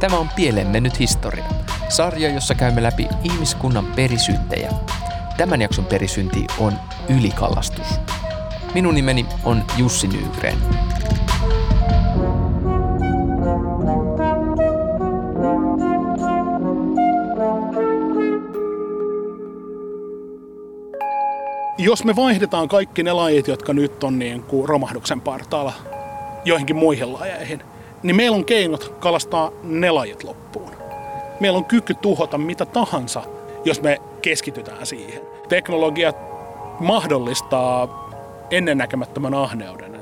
Tämä on Pieleen mennyt historia, sarja, jossa käymme läpi ihmiskunnan perisyntejä. Tämän jakson perisynti on ylikalastus. Minun nimeni on Jussi Nygren. Jos me vaihdetaan kaikki ne lajit, jotka nyt on niin kuin romahduksen partaalla joihinkin muihin lajeihin, niin meillä on keinot kalastaa ne lajit loppuun. Meillä on kyky tuhota mitä tahansa, jos me keskitytään siihen. Teknologia mahdollistaa ennennäkemättömän ahneuden.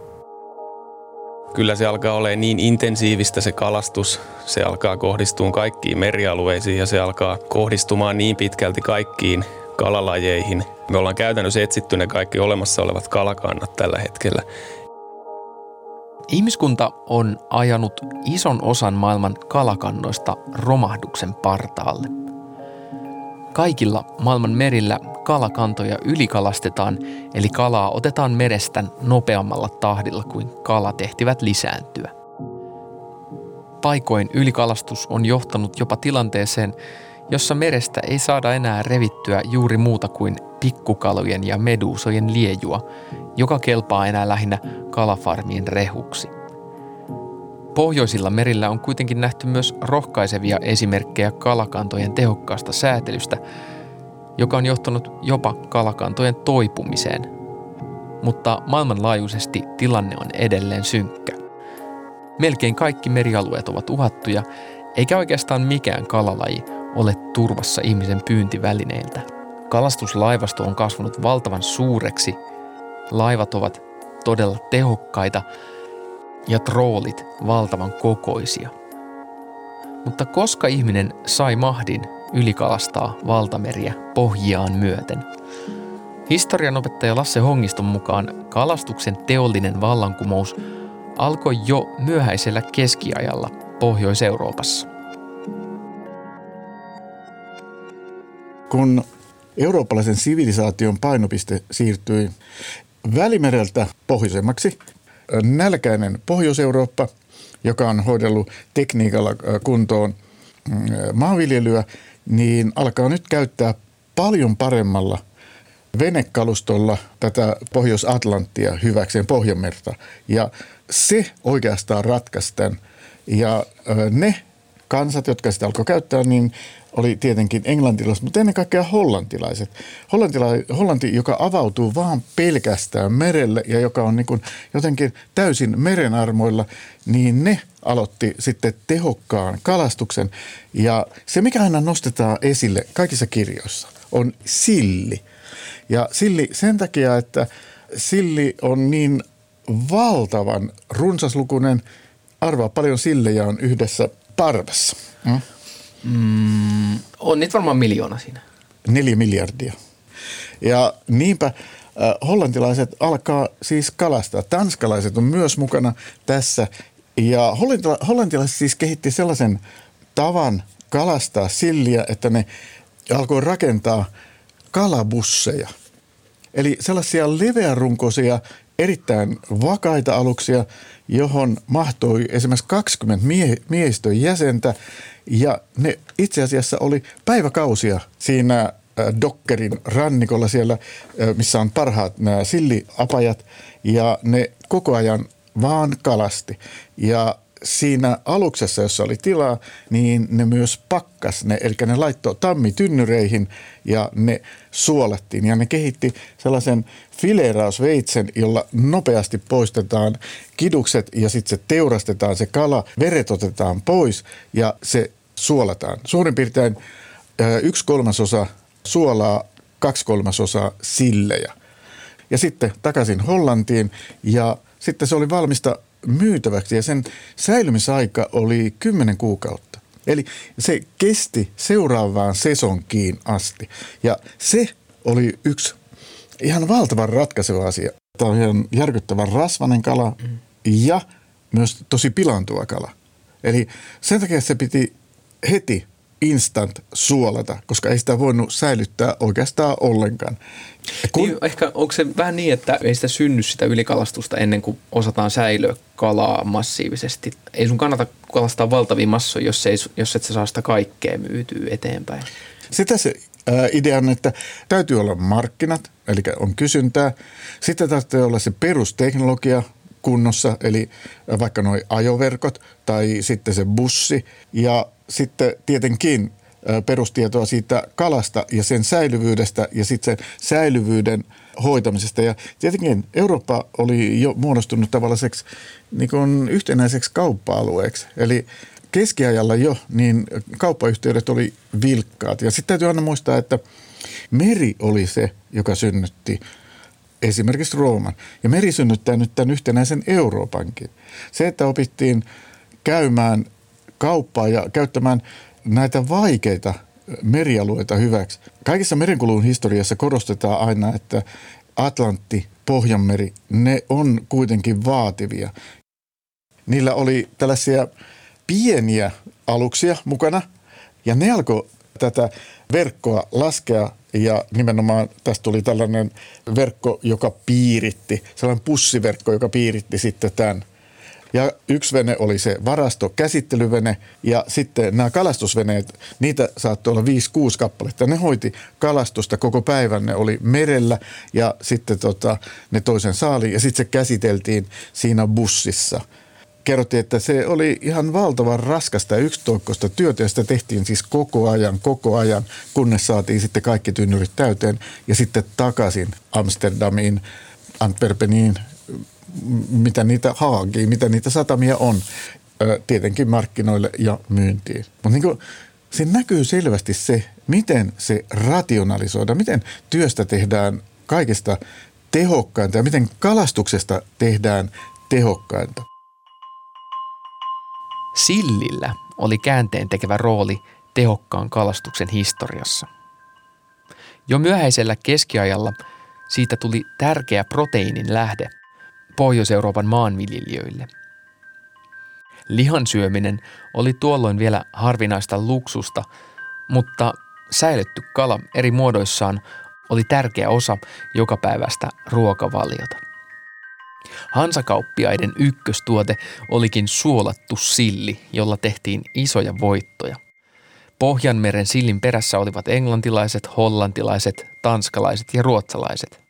Kyllä se alkaa olemaan niin intensiivistä se kalastus, se alkaa kohdistumaan kaikkiin merialueisiin ja se alkaa kohdistumaan niin pitkälti kaikkiin kalalajeihin. Me ollaan käytännössä etsitty ne kaikki olemassa olevat kalakannat tällä hetkellä. Ihmiskunta on ajanut ison osan maailman kalakannoista romahduksen partaalle. Kaikilla maailman merillä kalakantoja ylikalastetaan, eli kalaa otetaan merestä nopeammalla tahdilla kuin kalat ehtivät lisääntyä. Paikoin ylikalastus on johtanut jopa tilanteeseen, jossa merestä ei saada enää revittyä juuri muuta kuin pikkukalojen ja meduusojen liejua, joka kelpaa enää lähinnä kalafarmien rehuksi. Pohjoisilla merillä on kuitenkin nähty myös rohkaisevia esimerkkejä kalakantojen tehokkaasta säätelystä, joka on johtanut jopa kalakantojen toipumiseen. Mutta maailmanlaajuisesti tilanne on edelleen synkkä. Melkein kaikki merialueet ovat uhattuja, eikä oikeastaan mikään kalalaji ole turvassa ihmisen pyyntivälineiltä. Kalastuslaivasto on kasvanut valtavan suureksi. Laivat ovat todella tehokkaita ja troolit valtavan kokoisia. Mutta koska ihminen sai mahdin ylikalastaa valtameriä pohjiaan myöten? Historian opettaja Lasse Hongiston mukaan kalastuksen teollinen vallankumous alkoi jo myöhäisellä keskiajalla Pohjois-Euroopassa. Kun eurooppalaisen sivilisaation painopiste siirtyi Välimereltä pohjoisemmaksi, nälkäinen Pohjois-Eurooppa, joka on hoidellut tekniikalla kuntoon mm, maanviljelyä, niin alkaa nyt käyttää paljon paremmalla venekalustolla tätä Pohjois-Atlanttia hyväkseen Pohjanmerta. Ja se oikeastaan ratkaisi tämän. Ja ne kansat, jotka sitä alkoi käyttää, niin oli tietenkin englantilaiset, mutta ennen kaikkea hollantilaiset. Hollantila- Hollanti, joka avautuu vaan pelkästään merelle ja joka on niin jotenkin täysin merenarmoilla, niin ne aloitti sitten tehokkaan kalastuksen. Ja se, mikä aina nostetaan esille kaikissa kirjoissa, on silli. Ja silli sen takia, että silli on niin valtavan runsaslukuinen, arvaa paljon sillejä on yhdessä parvessa. Mm? Mm, on niitä varmaan miljoona siinä. Neljä miljardia. Ja niinpä äh, hollantilaiset alkaa siis kalastaa. Tanskalaiset on myös mukana tässä. Ja hollantila- hollantilaiset siis kehitti sellaisen tavan kalastaa silliä, että ne alkoi rakentaa kalabusseja. Eli sellaisia leveärunkoisia, erittäin vakaita aluksia, johon mahtoi esimerkiksi 20 mie- miehistön jäsentä ja ne itse asiassa oli päiväkausia siinä äh, Dokkerin rannikolla siellä, äh, missä on parhaat nämä silliapajat ja ne koko ajan vaan kalasti. Ja siinä aluksessa, jossa oli tilaa, niin ne myös pakkas ne, eli ne laittoi tammitynnyreihin ja ne suolattiin. Ja ne kehitti sellaisen fileerausveitsen, jolla nopeasti poistetaan kidukset ja sitten se teurastetaan se kala, veret otetaan pois ja se suolataan. Suurin piirtein yksi kolmasosa suolaa, kaksi kolmasosaa sillejä. Ja sitten takaisin Hollantiin ja sitten se oli valmista myytäväksi ja sen säilymisaika oli 10 kuukautta. Eli se kesti seuraavaan sesonkiin asti. Ja se oli yksi ihan valtavan ratkaiseva asia. Tämä on ihan järkyttävän rasvainen kala ja myös tosi pilantuva kala. Eli sen takia se piti heti instant suolata, koska ei sitä voinut säilyttää oikeastaan ollenkaan. Kun... Niin, ehkä onko se vähän niin, että ei sitä synny sitä ylikalastusta ennen kuin osataan säilyä kalaa massiivisesti. Ei sun kannata kalastaa valtavia massoja, jos, ei, jos et sä saa sitä kaikkea myytyä eteenpäin. Sitä se ää, idea on, että täytyy olla markkinat, eli on kysyntää. Sitten täytyy olla se perusteknologia, kunnossa, eli vaikka nuo ajoverkot tai sitten se bussi. Ja sitten tietenkin perustietoa siitä kalasta ja sen säilyvyydestä ja sitten sen säilyvyyden hoitamisesta. Ja tietenkin Eurooppa oli jo muodostunut tavalliseksi niin kuin yhtenäiseksi kauppa-alueeksi. Eli keskiajalla jo niin kauppayhteydet oli vilkkaat. Ja sitten täytyy aina muistaa, että meri oli se, joka synnytti esimerkiksi Rooman. Ja meri synnyttää nyt tämän yhtenäisen Euroopankin. Se, että opittiin käymään kauppaa ja käyttämään näitä vaikeita merialueita hyväksi. Kaikissa merenkulun historiassa korostetaan aina, että Atlantti, Pohjanmeri, ne on kuitenkin vaativia. Niillä oli tällaisia pieniä aluksia mukana ja ne alkoi tätä verkkoa laskea ja nimenomaan tästä tuli tällainen verkko, joka piiritti, sellainen pussiverkko, joka piiritti sitten tämän. Ja yksi vene oli se varasto, käsittelyvene ja sitten nämä kalastusveneet, niitä saattoi olla 5-6 kappaletta. Ne hoiti kalastusta koko päivän, ne oli merellä ja sitten tota, ne toisen saali ja sitten se käsiteltiin siinä bussissa – kerrottiin, että se oli ihan valtavan raskasta ja yksitoikkoista työtä ja sitä tehtiin siis koko ajan, koko ajan, kunnes saatiin sitten kaikki tynnyrit täyteen ja sitten takaisin Amsterdamiin, Antwerpeniin, mitä niitä haagiin, mitä niitä satamia on, tietenkin markkinoille ja myyntiin. Mutta niin siinä näkyy selvästi se, miten se rationalisoidaan, miten työstä tehdään kaikista tehokkainta ja miten kalastuksesta tehdään tehokkainta. Sillillä oli käänteen tekevä rooli tehokkaan kalastuksen historiassa. Jo myöhäisellä keskiajalla siitä tuli tärkeä proteiinin lähde Pohjois-Euroopan maanviljelijöille. Lihan syöminen oli tuolloin vielä harvinaista luksusta, mutta säilytty kala eri muodoissaan oli tärkeä osa jokapäiväistä ruokavaliota. Hansakauppiaiden ykköstuote olikin suolattu silli, jolla tehtiin isoja voittoja. Pohjanmeren sillin perässä olivat englantilaiset, hollantilaiset, tanskalaiset ja ruotsalaiset.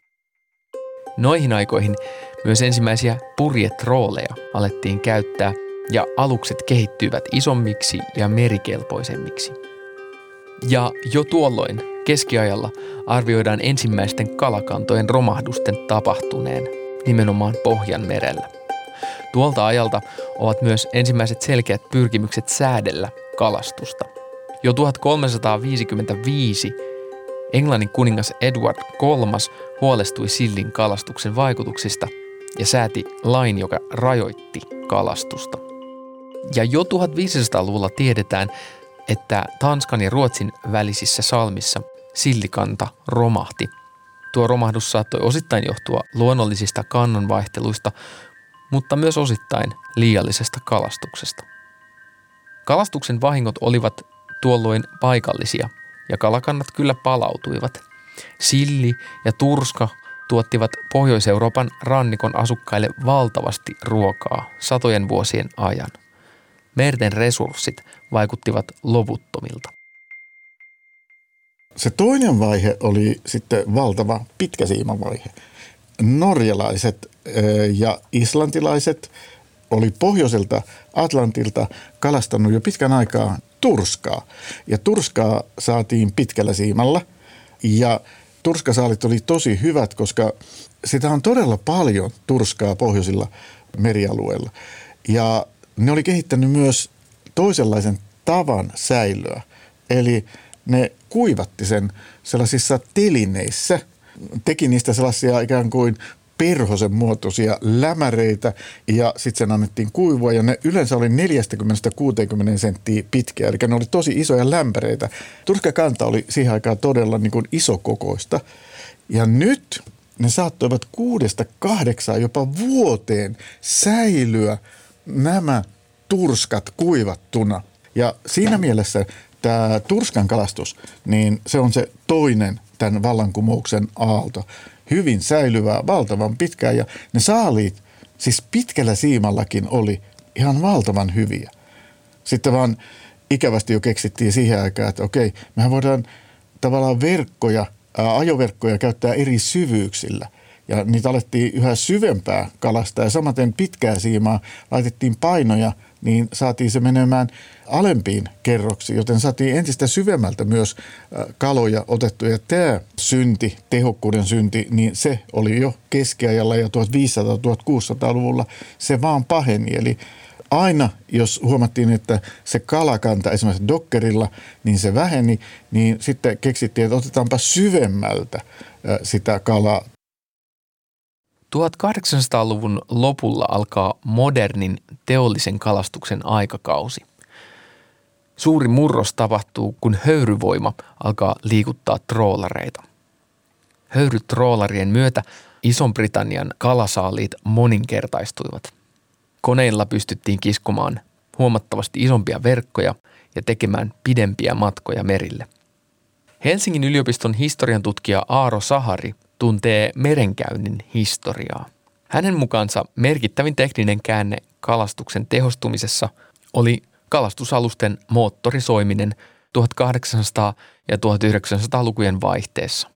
Noihin aikoihin myös ensimmäisiä purjetrooleja alettiin käyttää ja alukset kehittyivät isommiksi ja merikelpoisemmiksi. Ja jo tuolloin keskiajalla arvioidaan ensimmäisten kalakantojen romahdusten tapahtuneen – nimenomaan Pohjanmerellä. Tuolta ajalta ovat myös ensimmäiset selkeät pyrkimykset säädellä kalastusta. Jo 1355 Englannin kuningas Edward III huolestui sillin kalastuksen vaikutuksista ja sääti lain, joka rajoitti kalastusta. Ja jo 1500-luvulla tiedetään, että Tanskan ja Ruotsin välisissä salmissa sillikanta romahti – Tuo romahdus saattoi osittain johtua luonnollisista kannanvaihteluista, mutta myös osittain liiallisesta kalastuksesta. Kalastuksen vahingot olivat tuolloin paikallisia ja kalakannat kyllä palautuivat. Silli ja turska tuottivat Pohjois-Euroopan rannikon asukkaille valtavasti ruokaa satojen vuosien ajan. Merten resurssit vaikuttivat loputtomilta. Se toinen vaihe oli sitten valtava pitkä siimavaihe. Norjalaiset ja islantilaiset oli pohjoiselta Atlantilta kalastanut jo pitkän aikaa turskaa. Ja turskaa saatiin pitkällä siimalla ja turskasaalit oli tosi hyvät, koska sitä on todella paljon turskaa pohjoisilla merialueilla. Ja ne oli kehittänyt myös toisenlaisen tavan säilöä. Eli ne kuivatti sen sellaisissa telineissä, teki niistä sellaisia ikään kuin perhosen muotoisia lämäreitä ja sitten sen annettiin kuivua ja ne yleensä oli 40-60 senttiä pitkiä, eli ne oli tosi isoja lämpäreitä. Turskakanta oli siihen aikaan todella niin kuin isokokoista ja nyt ne saattoivat kuudesta kahdeksaan jopa vuoteen säilyä nämä turskat kuivattuna. Ja siinä mielessä tämä turskan kalastus, niin se on se toinen tämän vallankumouksen aalto. Hyvin säilyvää, valtavan pitkään ja ne saaliit, siis pitkällä siimallakin oli ihan valtavan hyviä. Sitten vaan ikävästi jo keksittiin siihen aikaan, että okei, mehän voidaan tavallaan verkkoja, ajoverkkoja käyttää eri syvyyksillä. Ja niitä alettiin yhä syvempää kalastaa ja samaten pitkää siimaa laitettiin painoja – niin saatiin se menemään alempiin kerroksiin, joten saatiin entistä syvemmältä myös kaloja otettu. Ja tämä synti, tehokkuuden synti, niin se oli jo keskiajalla ja 1500-1600-luvulla se vaan paheni. Eli aina, jos huomattiin, että se kalakanta esimerkiksi dokkerilla, niin se väheni, niin sitten keksittiin, että otetaanpa syvemmältä sitä kalaa 1800-luvun lopulla alkaa modernin teollisen kalastuksen aikakausi. Suuri murros tapahtuu, kun höyryvoima alkaa liikuttaa troolareita. Höyrytroolarien myötä Ison-Britannian kalasaaliit moninkertaistuivat. Koneilla pystyttiin kiskomaan huomattavasti isompia verkkoja ja tekemään pidempiä matkoja merille. Helsingin yliopiston historian tutkija Aaro Sahari tuntee merenkäynnin historiaa. Hänen mukaansa merkittävin tekninen käänne kalastuksen tehostumisessa oli kalastusalusten moottorisoiminen 1800- ja 1900-lukujen vaihteessa.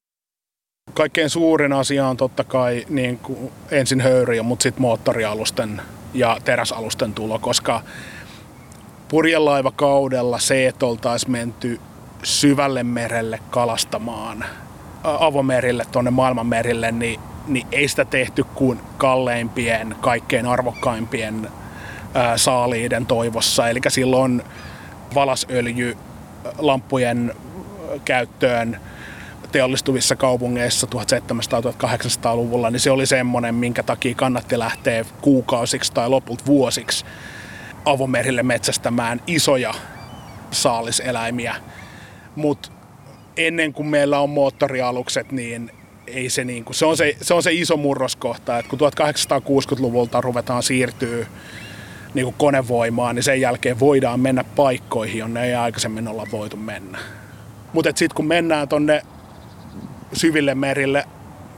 Kaikkein suurin asia on totta kai niin kuin ensin höyryjä, mutta sitten moottorialusten ja teräsalusten tulo, koska purjelaivakaudella se, että oltaisiin menty syvälle merelle kalastamaan – avomerille, tuonne maailmanmerille, niin, niin ei sitä tehty kuin kalleimpien, kaikkein arvokkaimpien ää, saaliiden toivossa. Eli silloin valasöljy lampujen käyttöön teollistuvissa kaupungeissa 1700-1800-luvulla, niin se oli semmoinen, minkä takia kannatti lähteä kuukausiksi tai lopulta vuosiksi avomerille metsästämään isoja saaliseläimiä. Mutta ennen kuin meillä on moottorialukset, niin ei se, niin kuin, se, on se, se on se iso murroskohta, että kun 1860-luvulta ruvetaan siirtyä niin kuin konevoimaan, niin sen jälkeen voidaan mennä paikkoihin, jonne ei aikaisemmin olla voitu mennä. Mutta sitten kun mennään tonne syville merille,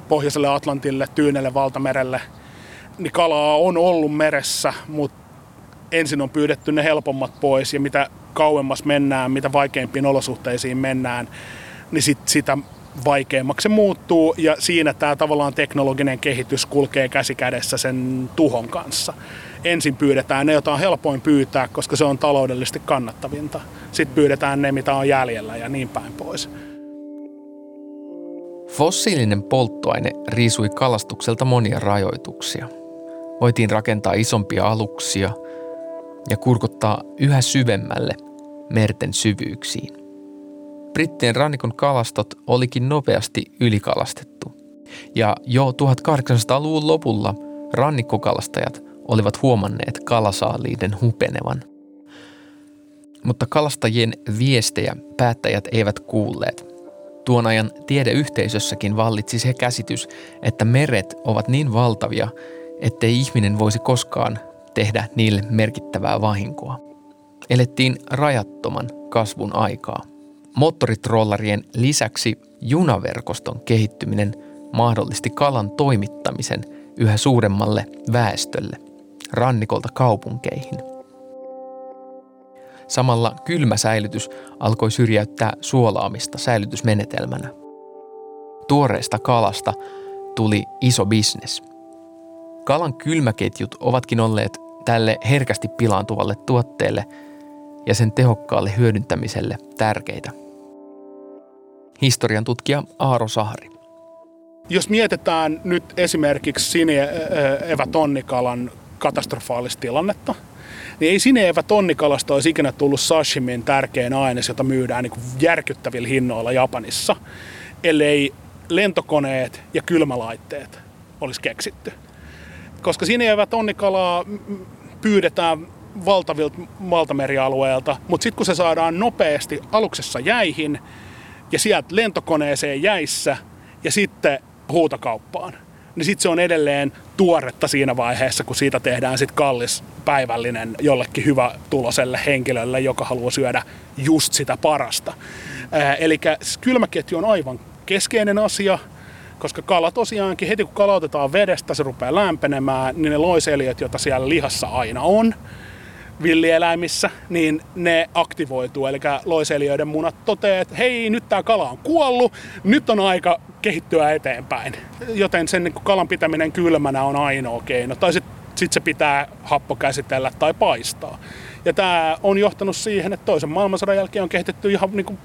pohjoiselle Atlantille, Tyynelle valtamerelle, niin kalaa on ollut meressä, mutta ensin on pyydetty ne helpommat pois ja mitä kauemmas mennään, mitä vaikeimpiin olosuhteisiin mennään, niin sit sitä vaikeammaksi se muuttuu ja siinä tämä tavallaan teknologinen kehitys kulkee käsi kädessä sen tuhon kanssa. Ensin pyydetään ne, joita on helpoin pyytää, koska se on taloudellisesti kannattavinta. Sitten pyydetään ne, mitä on jäljellä ja niin päin pois. Fossiilinen polttoaine riisui kalastukselta monia rajoituksia. Voitiin rakentaa isompia aluksia ja kurkottaa yhä syvemmälle merten syvyyksiin. Brittien rannikon kalastot olikin nopeasti ylikalastettu. Ja jo 1800-luvun lopulla rannikkokalastajat olivat huomanneet kalasaaliiden hupenevan. Mutta kalastajien viestejä päättäjät eivät kuulleet. Tuon ajan tiedeyhteisössäkin vallitsi se käsitys, että meret ovat niin valtavia, ettei ihminen voisi koskaan tehdä niille merkittävää vahinkoa. Elettiin rajattoman kasvun aikaa. Moottoritrollarien lisäksi junaverkoston kehittyminen mahdollisti kalan toimittamisen yhä suuremmalle väestölle, rannikolta kaupunkeihin. Samalla kylmä säilytys alkoi syrjäyttää suolaamista säilytysmenetelmänä. Tuoreesta kalasta tuli iso bisnes. Kalan kylmäketjut ovatkin olleet tälle herkästi pilaantuvalle tuotteelle – ja sen tehokkaalle hyödyntämiselle tärkeitä. Historian tutkija Aaro Sahari. Jos mietitään nyt esimerkiksi sineevä tonnikalan katastrofaalista tilannetta, niin ei sineevä tonnikalasta olisi ikinä tullut sashimin tärkein aines, jota myydään niin järkyttävillä hinnoilla Japanissa, ellei lentokoneet ja kylmälaitteet olisi keksitty. Koska sinijäävät onnikalaa pyydetään valtavilta valtamerialueelta, mutta sitten kun se saadaan nopeasti aluksessa jäihin ja sieltä lentokoneeseen jäissä ja sitten huutokauppaan, niin sitten se on edelleen tuoretta siinä vaiheessa, kun siitä tehdään sitten kallis päivällinen jollekin hyvä tuloselle henkilölle, joka haluaa syödä just sitä parasta. Eli kylmäketju on aivan keskeinen asia, koska kala tosiaankin, heti kun kala otetaan vedestä, se rupeaa lämpenemään, niin ne loiseliöt, joita siellä lihassa aina on, villieläimissä, niin ne aktivoituu. Eli loiselijoiden munat toteaa, että hei, nyt tämä kala on kuollut, nyt on aika kehittyä eteenpäin. Joten sen niin kalan pitäminen kylmänä on ainoa keino. Tai sitten sit se pitää happo käsitellä tai paistaa. Ja tämä on johtanut siihen, että toisen maailmansodan jälkeen on kehitetty ihan niin kuin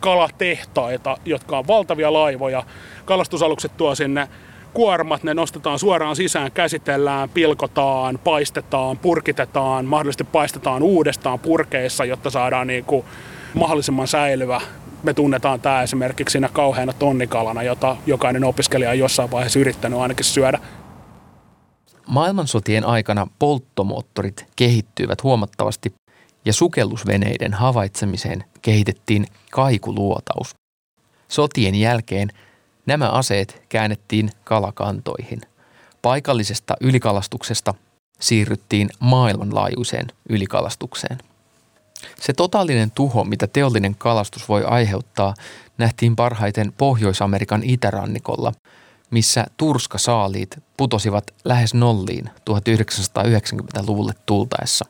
kalatehtaita, jotka on valtavia laivoja. Kalastusalukset tuo sinne kuormat, ne nostetaan suoraan sisään, käsitellään, pilkotaan, paistetaan, purkitetaan, mahdollisesti paistetaan uudestaan purkeissa, jotta saadaan niin kuin mahdollisimman säilyvä. Me tunnetaan tämä esimerkiksi siinä kauheana tonnikalana, jota jokainen opiskelija on jossain vaiheessa yrittänyt ainakin syödä. Maailmansotien aikana polttomoottorit kehittyivät huomattavasti ja sukellusveneiden havaitsemiseen kehitettiin kaikuluotaus. Sotien jälkeen nämä aseet käännettiin kalakantoihin. Paikallisesta ylikalastuksesta siirryttiin maailmanlaajuiseen ylikalastukseen. Se totaalinen tuho, mitä teollinen kalastus voi aiheuttaa, nähtiin parhaiten Pohjois-Amerikan itärannikolla, missä turskasaaliit putosivat lähes nolliin 1990-luvulle tultaessa.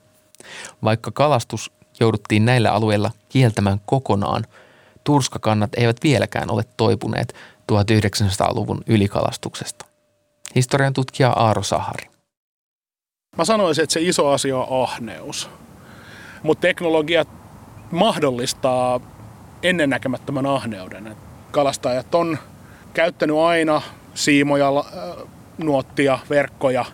Vaikka kalastus jouduttiin näillä alueilla kieltämään kokonaan, turskakannat eivät vieläkään ole toipuneet 1900-luvun ylikalastuksesta. Historian tutkija Aaro Sahari. Mä sanoisin, että se iso asia on ahneus. Mutta teknologia mahdollistaa ennennäkemättömän ahneuden. Kalastajat on käyttänyt aina siimoja, äh, nuottia, verkkoja.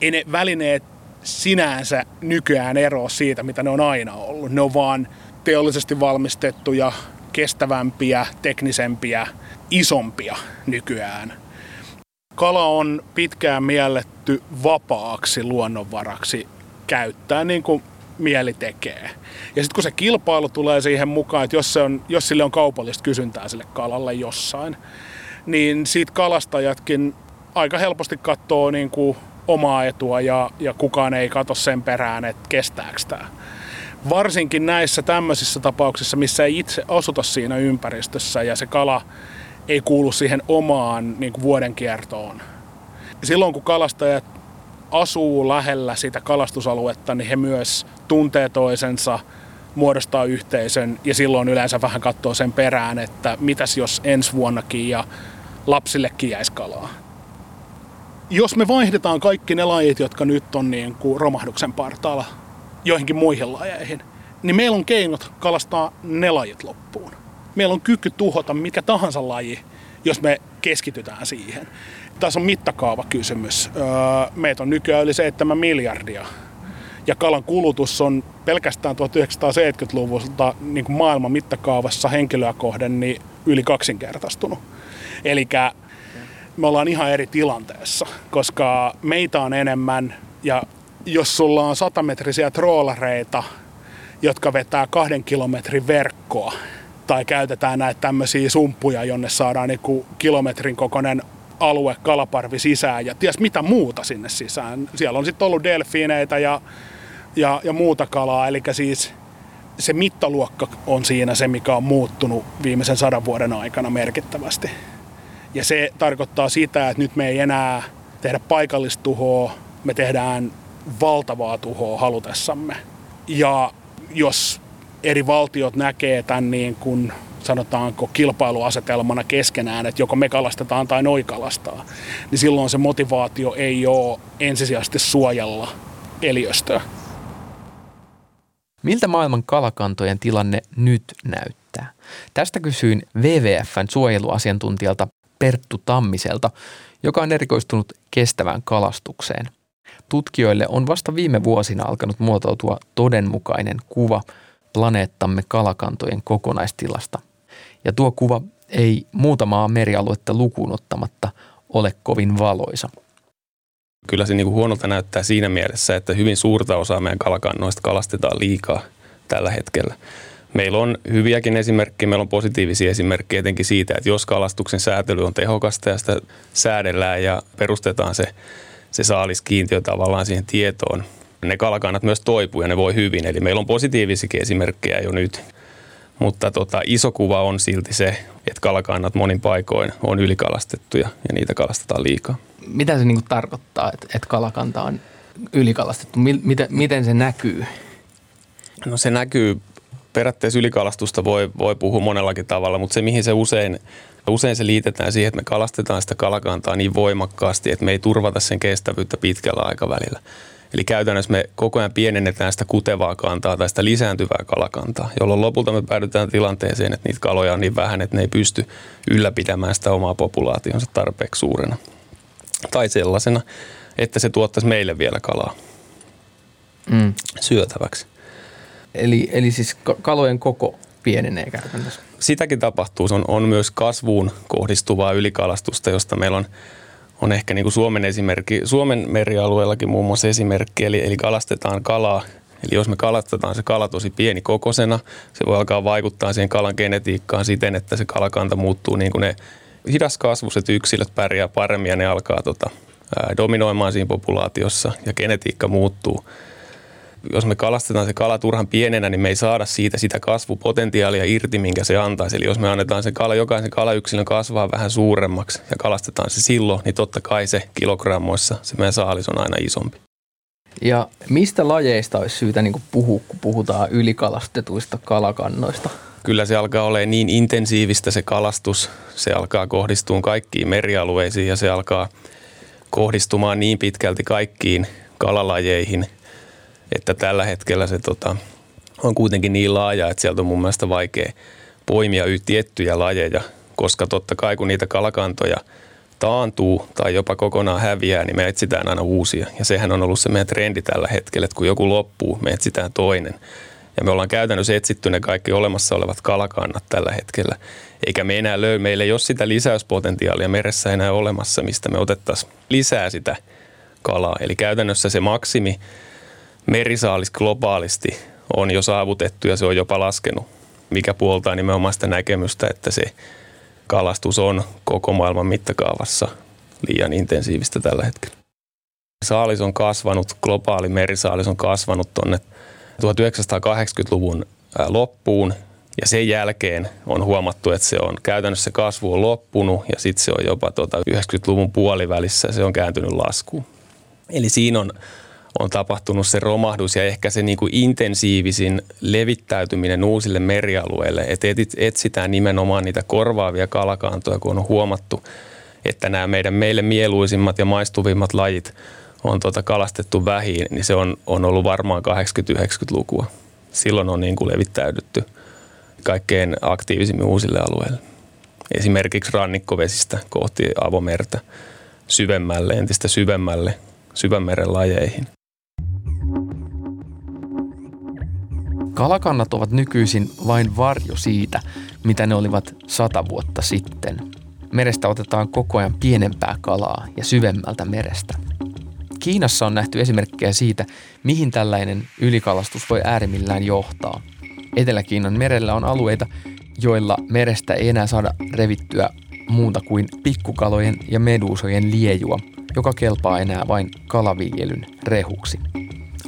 Ei ne välineet sinänsä nykyään eroa siitä, mitä ne on aina ollut. Ne on vaan teollisesti valmistettuja, kestävämpiä, teknisempiä, isompia nykyään. Kala on pitkään mielletty vapaaksi luonnonvaraksi käyttää niin kuin mieli tekee. Ja sitten kun se kilpailu tulee siihen mukaan, että jos, se on, jos sille on kaupallista kysyntää sille kalalle jossain, niin siitä kalastajatkin aika helposti katsoo niin kuin omaa etua ja, ja kukaan ei katso sen perään, että kestääkö tämä. Varsinkin näissä tämmöisissä tapauksissa, missä ei itse asuta siinä ympäristössä ja se kala ei kuulu siihen omaan niin kuin vuoden kiertoon. Silloin kun kalastajat asuu lähellä sitä kalastusaluetta, niin he myös tuntee toisensa, muodostaa yhteisön ja silloin yleensä vähän katsoo sen perään, että mitäs jos ensi vuonnakin ja lapsillekin jäisi kalaa jos me vaihdetaan kaikki ne lajit, jotka nyt on niin kuin romahduksen partaalla joihinkin muihin lajeihin, niin meillä on keinot kalastaa ne lajit loppuun. Meillä on kyky tuhota mikä tahansa laji, jos me keskitytään siihen. Tässä on mittakaava kysymys. Öö, meitä on nykyään yli 7 miljardia. Ja kalan kulutus on pelkästään 1970-luvulta niin kuin maailman mittakaavassa henkilöä kohden niin yli kaksinkertaistunut. Eli me ollaan ihan eri tilanteessa, koska meitä on enemmän ja jos sulla on satametrisiä troolareita, jotka vetää kahden kilometrin verkkoa, tai käytetään näitä tämmöisiä sumppuja, jonne saadaan niinku kilometrin kokoinen alue kalaparvi sisään ja ties mitä muuta sinne sisään. Siellä on sitten ollut delfiineitä ja, ja, ja muuta kalaa, eli siis se mittaluokka on siinä se, mikä on muuttunut viimeisen sadan vuoden aikana merkittävästi. Ja se tarkoittaa sitä, että nyt me ei enää tehdä paikallistuhoa, me tehdään valtavaa tuhoa halutessamme. Ja jos eri valtiot näkee tämän niin kuin sanotaanko kilpailuasetelmana keskenään, että joko me kalastetaan tai noi kalastaa, niin silloin se motivaatio ei ole ensisijaisesti suojella eliöstöä. Miltä maailman kalakantojen tilanne nyt näyttää? Tästä kysyin WWFn suojeluasiantuntijalta Perttu Tammiselta, joka on erikoistunut kestävään kalastukseen. Tutkijoille on vasta viime vuosina alkanut muotoutua todenmukainen kuva planeettamme kalakantojen kokonaistilasta. Ja tuo kuva ei muutamaa merialuetta lukuun ottamatta ole kovin valoisa. Kyllä se niin huonolta näyttää siinä mielessä, että hyvin suurta osaa meidän kalakannoista kalastetaan liikaa tällä hetkellä. Meillä on hyviäkin esimerkkejä, meillä on positiivisia esimerkkejä etenkin siitä, että jos kalastuksen säätely on tehokasta ja sitä säädellään ja perustetaan se, se saaliskiintiö tavallaan siihen tietoon, ne kalakannat myös toipuu ja ne voi hyvin. Eli meillä on positiivisikin esimerkkejä jo nyt. Mutta tota, iso kuva on silti se, että kalakannat monin paikoin on ylikalastettuja ja niitä kalastetaan liikaa. Mitä se niin tarkoittaa, että, että kalakanta on ylikalastettu? Miten, miten se näkyy? No se näkyy, periaatteessa ylikalastusta voi, voi puhua monellakin tavalla, mutta se mihin se usein, usein se liitetään siihen, että me kalastetaan sitä kalakantaa niin voimakkaasti, että me ei turvata sen kestävyyttä pitkällä aikavälillä. Eli käytännössä me koko ajan pienennetään sitä kutevaa kantaa tai sitä lisääntyvää kalakantaa, jolloin lopulta me päädytään tilanteeseen, että niitä kaloja on niin vähän, että ne ei pysty ylläpitämään sitä omaa populaationsa tarpeeksi suurena. Tai sellaisena, että se tuottaisi meille vielä kalaa mm. syötäväksi. Eli, eli siis kalojen koko pienenee käytännössä? Sitäkin tapahtuu. Se on, on myös kasvuun kohdistuvaa ylikalastusta, josta meillä on on ehkä niin kuin Suomen esimerkki, Suomen merialueellakin muun muassa esimerkki, eli, eli kalastetaan kalaa. Eli jos me kalastetaan se kala tosi pieni kokosena, se voi alkaa vaikuttaa siihen kalan genetiikkaan siten, että se kalakanta muuttuu niin kuin ne hidaskasvuiset yksilöt pärjää paremmin ja ne alkaa tota, dominoimaan siinä populaatiossa ja genetiikka muuttuu jos me kalastetaan se kala turhan pienenä, niin me ei saada siitä sitä kasvupotentiaalia irti, minkä se antaisi. Eli jos me annetaan se kala, jokaisen kalayksilön kasvaa vähän suuremmaksi ja kalastetaan se silloin, niin totta kai se kilogrammoissa se meidän saalis on aina isompi. Ja mistä lajeista olisi syytä niin puhua, kun puhutaan ylikalastetuista kalakannoista? Kyllä se alkaa olla niin intensiivistä se kalastus. Se alkaa kohdistumaan kaikkiin merialueisiin ja se alkaa kohdistumaan niin pitkälti kaikkiin kalalajeihin – että tällä hetkellä se tota, on kuitenkin niin laaja, että sieltä on mun mielestä vaikea poimia tiettyjä lajeja, koska totta kai kun niitä kalakantoja taantuu tai jopa kokonaan häviää, niin me etsitään aina uusia. Ja sehän on ollut se meidän trendi tällä hetkellä, että kun joku loppuu, me etsitään toinen. Ja me ollaan käytännössä etsitty ne kaikki olemassa olevat kalakannat tällä hetkellä. Eikä me enää löy, meillä ei ole sitä lisäyspotentiaalia meressä enää olemassa, mistä me otettaisiin lisää sitä kalaa. Eli käytännössä se maksimi merisaalis globaalisti on jo saavutettu ja se on jopa laskenut, mikä puoltaa nimenomaan sitä näkemystä, että se kalastus on koko maailman mittakaavassa liian intensiivistä tällä hetkellä. Saalis on kasvanut, globaali merisaalis on kasvanut tuonne 1980-luvun loppuun ja sen jälkeen on huomattu, että se on käytännössä kasvu on loppunut ja sitten se on jopa tuota 90-luvun puolivälissä se on kääntynyt laskuun. Eli siinä on on tapahtunut se romahdus ja ehkä se niin kuin intensiivisin levittäytyminen uusille merialueille. Että etsitään nimenomaan niitä korvaavia kalakantoja, kun on huomattu, että nämä meidän meille mieluisimmat ja maistuvimmat lajit on tuota kalastettu vähiin, niin se on, on ollut varmaan 80-90-lukua. Silloin on niin kuin levittäydytty kaikkein aktiivisimmin uusille alueille. Esimerkiksi rannikkovesistä kohti avomerta syvemmälle, entistä syvemmälle syvämeren lajeihin. Kalakannat ovat nykyisin vain varjo siitä, mitä ne olivat sata vuotta sitten. Merestä otetaan koko ajan pienempää kalaa ja syvemmältä merestä. Kiinassa on nähty esimerkkejä siitä, mihin tällainen ylikalastus voi äärimmillään johtaa. Etelä-Kiinan merellä on alueita, joilla merestä ei enää saada revittyä muuta kuin pikkukalojen ja meduusojen liejua, joka kelpaa enää vain kalaviljelyn rehuksi.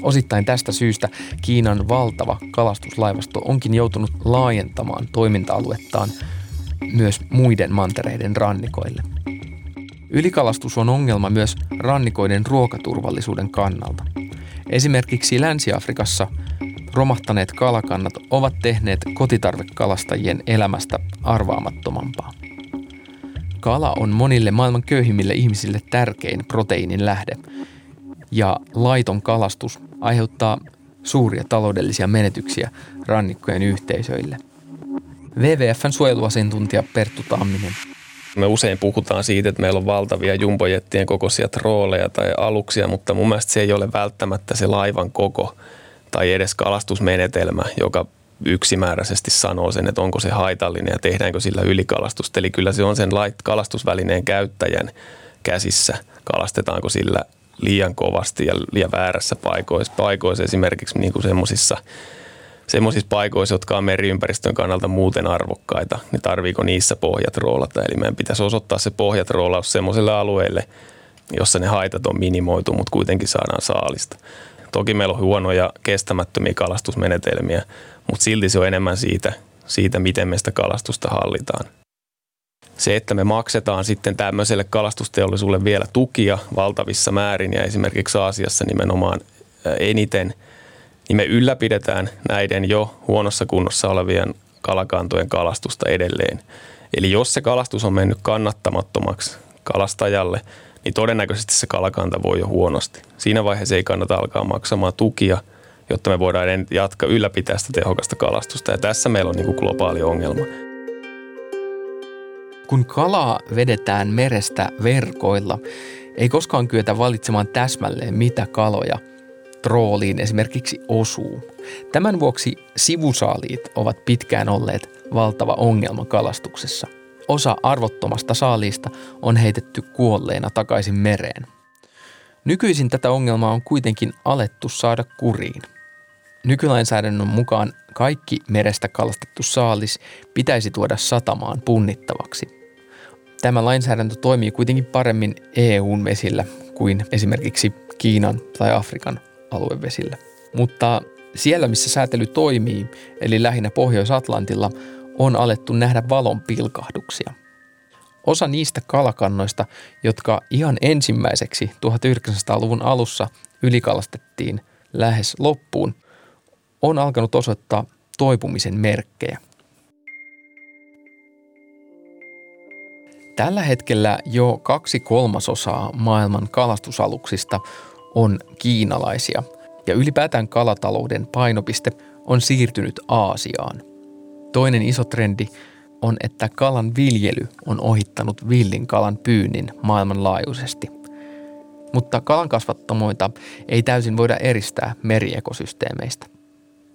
Osittain tästä syystä Kiinan valtava kalastuslaivasto onkin joutunut laajentamaan toiminta-aluettaan myös muiden mantereiden rannikoille. Ylikalastus on ongelma myös rannikoiden ruokaturvallisuuden kannalta. Esimerkiksi Länsi-Afrikassa romahtaneet kalakannat ovat tehneet kotitarvekalastajien elämästä arvaamattomampaa. Kala on monille maailman köyhimmille ihmisille tärkein proteiinin lähde, ja laiton kalastus aiheuttaa suuria taloudellisia menetyksiä rannikkojen yhteisöille. WWFn suojeluasiantuntija Perttu Tamminen. Me usein puhutaan siitä, että meillä on valtavia jumbojettien kokoisia trooleja tai aluksia, mutta mun mielestä se ei ole välttämättä se laivan koko tai edes kalastusmenetelmä, joka yksimääräisesti sanoo sen, että onko se haitallinen ja tehdäänkö sillä ylikalastusta. Eli kyllä se on sen kalastusvälineen käyttäjän käsissä. Kalastetaanko sillä liian kovasti ja liian väärässä paikoissa, paikoissa esimerkiksi niin kuin semmoisissa semmoisissa paikoissa, jotka on meriympäristön kannalta muuten arvokkaita, niin tarviiko niissä pohjat roolata. Eli meidän pitäisi osoittaa se pohjat roolaus semmoiselle alueelle, jossa ne haitat on minimoitu, mutta kuitenkin saadaan saalista. Toki meillä on huonoja kestämättömiä kalastusmenetelmiä, mutta silti se on enemmän siitä, siitä miten me sitä kalastusta hallitaan. Se, että me maksetaan sitten tämmöiselle kalastusteollisuudelle vielä tukia valtavissa määrin ja esimerkiksi Aasiassa nimenomaan eniten, niin me ylläpidetään näiden jo huonossa kunnossa olevien kalakantojen kalastusta edelleen. Eli jos se kalastus on mennyt kannattamattomaksi kalastajalle, niin todennäköisesti se kalakanta voi jo huonosti. Siinä vaiheessa ei kannata alkaa maksamaan tukia, jotta me voidaan jatkaa ylläpitää sitä tehokasta kalastusta. Ja tässä meillä on niin kuin globaali ongelma. Kun kalaa vedetään merestä verkoilla, ei koskaan kyetä valitsemaan täsmälleen mitä kaloja trooliin esimerkiksi osuu. Tämän vuoksi sivusaaliit ovat pitkään olleet valtava ongelma kalastuksessa. Osa arvottomasta saaliista on heitetty kuolleena takaisin mereen. Nykyisin tätä ongelmaa on kuitenkin alettu saada kuriin. Nykylainsäädännön mukaan kaikki merestä kalastettu saalis pitäisi tuoda satamaan punnittavaksi – Tämä lainsäädäntö toimii kuitenkin paremmin EUn vesillä kuin esimerkiksi Kiinan tai Afrikan aluevesillä. Mutta siellä, missä säätely toimii, eli lähinnä Pohjois-Atlantilla, on alettu nähdä valon pilkahduksia. Osa niistä kalakannoista, jotka ihan ensimmäiseksi 1900-luvun alussa ylikalastettiin lähes loppuun, on alkanut osoittaa toipumisen merkkejä – Tällä hetkellä jo kaksi kolmasosaa maailman kalastusaluksista on kiinalaisia ja ylipäätään kalatalouden painopiste on siirtynyt Aasiaan. Toinen iso trendi on, että kalan viljely on ohittanut villin kalan pyynnin maailmanlaajuisesti. Mutta kalan kasvattamoita ei täysin voida eristää meriekosysteemeistä.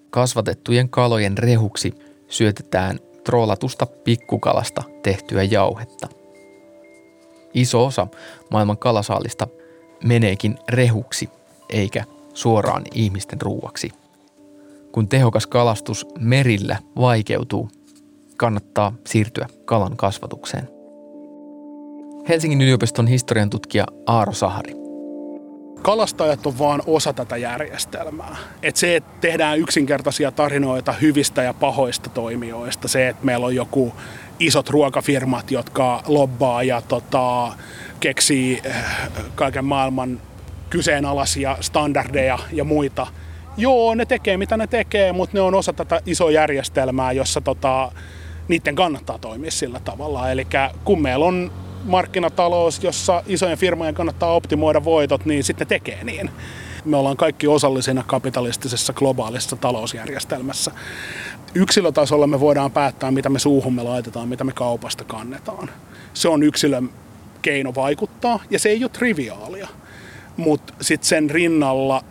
Kasvatettujen kalojen rehuksi syötetään troolatusta pikkukalasta tehtyä jauhetta – iso osa maailman kalasaalista meneekin rehuksi eikä suoraan ihmisten ruuaksi. Kun tehokas kalastus merillä vaikeutuu, kannattaa siirtyä kalan kasvatukseen. Helsingin yliopiston historian tutkija Aaro Sahari. Kalastajat on vaan osa tätä järjestelmää. Et se, että tehdään yksinkertaisia tarinoita hyvistä ja pahoista toimijoista, se, että meillä on joku isot ruokafirmat, jotka lobbaa ja tota, keksii eh, kaiken maailman kyseenalaisia standardeja ja muita. Joo, ne tekee mitä ne tekee, mutta ne on osa tätä isoa järjestelmää, jossa tota, niiden kannattaa toimia sillä tavalla. Eli kun meillä on markkinatalous, jossa isojen firmojen kannattaa optimoida voitot, niin sitten tekee niin. Me ollaan kaikki osallisina kapitalistisessa globaalissa talousjärjestelmässä yksilötasolla me voidaan päättää, mitä me suuhumme laitetaan, mitä me kaupasta kannetaan. Se on yksilön keino vaikuttaa ja se ei ole triviaalia. Mutta sitten sen rinnalla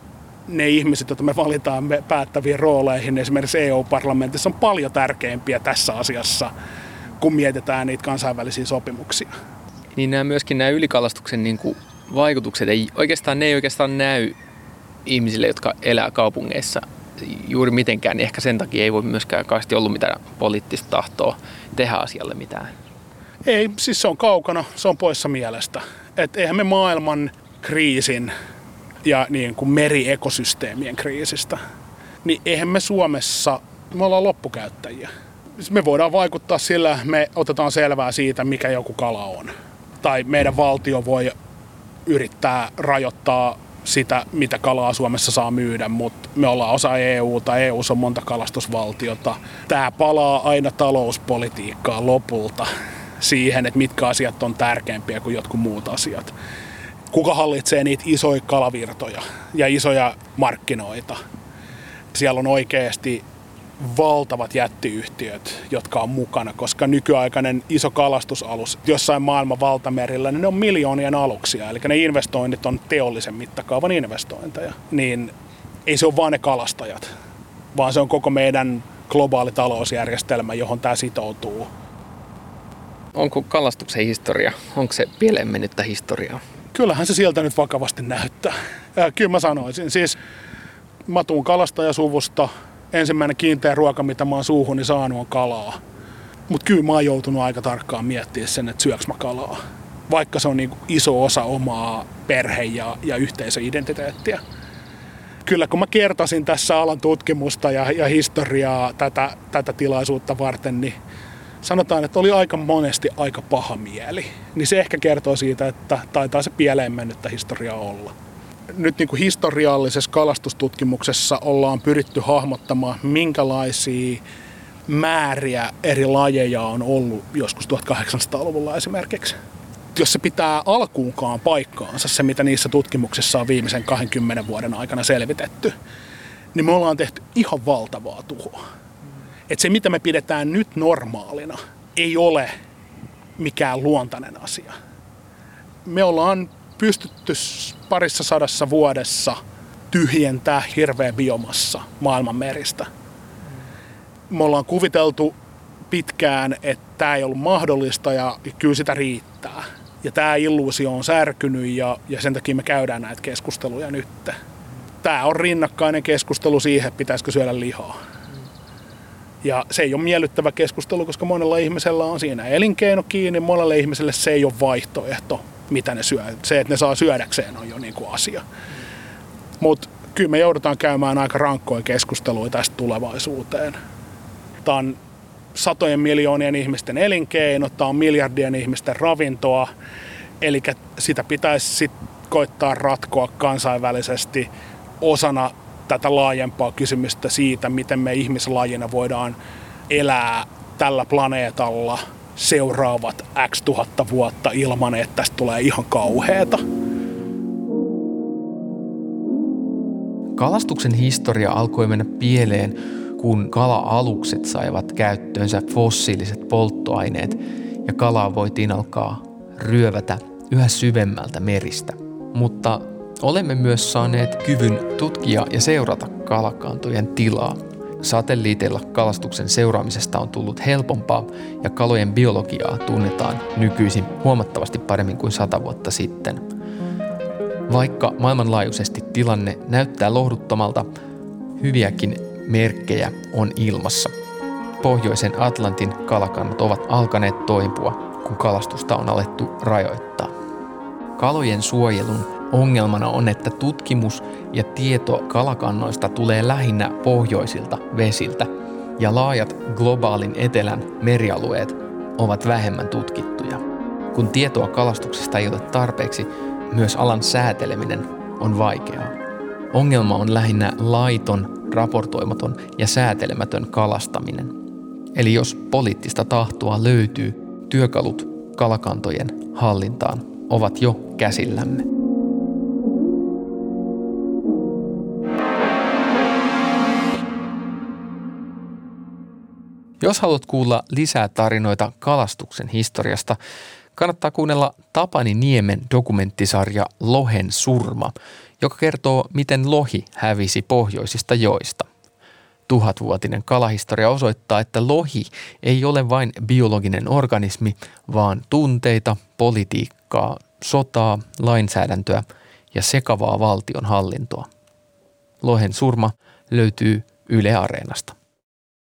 ne ihmiset, joita me valitaan me päättäviin rooleihin, esimerkiksi EU-parlamentissa, on paljon tärkeimpiä tässä asiassa, kun mietitään niitä kansainvälisiä sopimuksia. Niin nämä myöskin nämä ylikalastuksen niin kuin vaikutukset, ei, oikeastaan ne ei oikeastaan näy ihmisille, jotka elää kaupungeissa juuri mitenkään, niin ehkä sen takia ei voi myöskään kauheasti ollut mitään poliittista tahtoa tehdä asialle mitään. Ei, siis se on kaukana, se on poissa mielestä. Et eihän me maailman kriisin ja niin kuin meriekosysteemien kriisistä, niin eihän me Suomessa, me ollaan loppukäyttäjiä. Siis me voidaan vaikuttaa sillä, me otetaan selvää siitä, mikä joku kala on. Tai meidän valtio voi yrittää rajoittaa sitä, mitä kalaa Suomessa saa myydä, mutta me ollaan osa EUta, EU on monta kalastusvaltiota. Tämä palaa aina talouspolitiikkaan lopulta siihen, että mitkä asiat on tärkeämpiä kuin jotkut muut asiat. Kuka hallitsee niitä isoja kalavirtoja ja isoja markkinoita? Siellä on oikeasti valtavat jättiyhtiöt, jotka on mukana, koska nykyaikainen iso kalastusalus jossain maailman valtamerillä, niin ne on miljoonien aluksia, eli ne investoinnit on teollisen mittakaavan investointeja. Niin ei se ole vain ne kalastajat, vaan se on koko meidän globaali talousjärjestelmä, johon tämä sitoutuu. onko kalastuksen historia, onko se pieleen mennyttä historiaa? Kyllähän se sieltä nyt vakavasti näyttää. Kyllä mä sanoisin. Siis mä tuun kalastajasuvusta. Ensimmäinen kiinteä ruoka, mitä mä oon suuhuni saanut, on kalaa. Mutta kyllä mä oon joutunut aika tarkkaan miettimään sen, että syöks mä kalaa. Vaikka se on niin iso osa omaa perhe- ja, ja yhteisöidentiteettiä. Kyllä kun mä kertasin tässä alan tutkimusta ja, ja historiaa tätä, tätä tilaisuutta varten, niin sanotaan, että oli aika monesti aika paha mieli. Niin se ehkä kertoo siitä, että taitaa se pieleen mennyttä historiaa olla. Nyt niin kuin historiallisessa kalastustutkimuksessa ollaan pyritty hahmottamaan, minkälaisia määriä eri lajeja on ollut joskus 1800-luvulla esimerkiksi. Jos se pitää alkuunkaan paikkaansa, se mitä niissä tutkimuksissa on viimeisen 20 vuoden aikana selvitetty, niin me ollaan tehty ihan valtavaa tuhoa. Et se, mitä me pidetään nyt normaalina, ei ole mikään luontainen asia. Me ollaan pystytty parissa sadassa vuodessa tyhjentää hirveä biomassa maailman meristä. Me ollaan kuviteltu pitkään, että tämä ei ollut mahdollista ja kyllä sitä riittää. Ja tämä illuusio on särkynyt ja, ja sen takia me käydään näitä keskusteluja nyt. Tämä on rinnakkainen keskustelu siihen, pitäisikö syödä lihaa. Ja se ei ole miellyttävä keskustelu, koska monella ihmisellä on siinä elinkeino kiinni, monelle ihmiselle se ei ole vaihtoehto, mitä ne syö. Se, että ne saa syödäkseen on jo niin kuin asia. Mutta kyllä me joudutaan käymään aika rankkoja keskusteluja tästä tulevaisuuteen. Tämä on satojen miljoonien ihmisten elinkeino, tämä on miljardien ihmisten ravintoa, eli sitä pitäisi sit koittaa ratkoa kansainvälisesti osana tätä laajempaa kysymystä siitä, miten me ihmislajina voidaan elää tällä planeetalla seuraavat X tuhatta vuotta ilman, että tästä tulee ihan kauheeta. Kalastuksen historia alkoi mennä pieleen, kun kala-alukset saivat käyttöönsä fossiiliset polttoaineet ja kalaa voitiin alkaa ryövätä yhä syvemmältä meristä. Mutta Olemme myös saaneet kyvyn tutkia ja seurata kalakantojen tilaa. Satelliiteilla kalastuksen seuraamisesta on tullut helpompaa ja kalojen biologiaa tunnetaan nykyisin huomattavasti paremmin kuin sata vuotta sitten. Vaikka maailmanlaajuisesti tilanne näyttää lohduttomalta, hyviäkin merkkejä on ilmassa. Pohjoisen Atlantin kalakannat ovat alkaneet toipua, kun kalastusta on alettu rajoittaa. Kalojen suojelun Ongelmana on, että tutkimus ja tieto kalakannoista tulee lähinnä pohjoisilta vesiltä ja laajat globaalin etelän merialueet ovat vähemmän tutkittuja. Kun tietoa kalastuksesta ei ole tarpeeksi, myös alan sääteleminen on vaikeaa. Ongelma on lähinnä laiton, raportoimaton ja säätelemätön kalastaminen. Eli jos poliittista tahtoa löytyy, työkalut kalakantojen hallintaan ovat jo käsillämme. Jos haluat kuulla lisää tarinoita kalastuksen historiasta, kannattaa kuunnella Tapani Niemen dokumenttisarja Lohen surma, joka kertoo, miten lohi hävisi pohjoisista joista. Tuhatvuotinen kalahistoria osoittaa, että lohi ei ole vain biologinen organismi, vaan tunteita, politiikkaa, sotaa, lainsäädäntöä ja sekavaa valtion hallintoa. Lohen surma löytyy Yle Areenasta.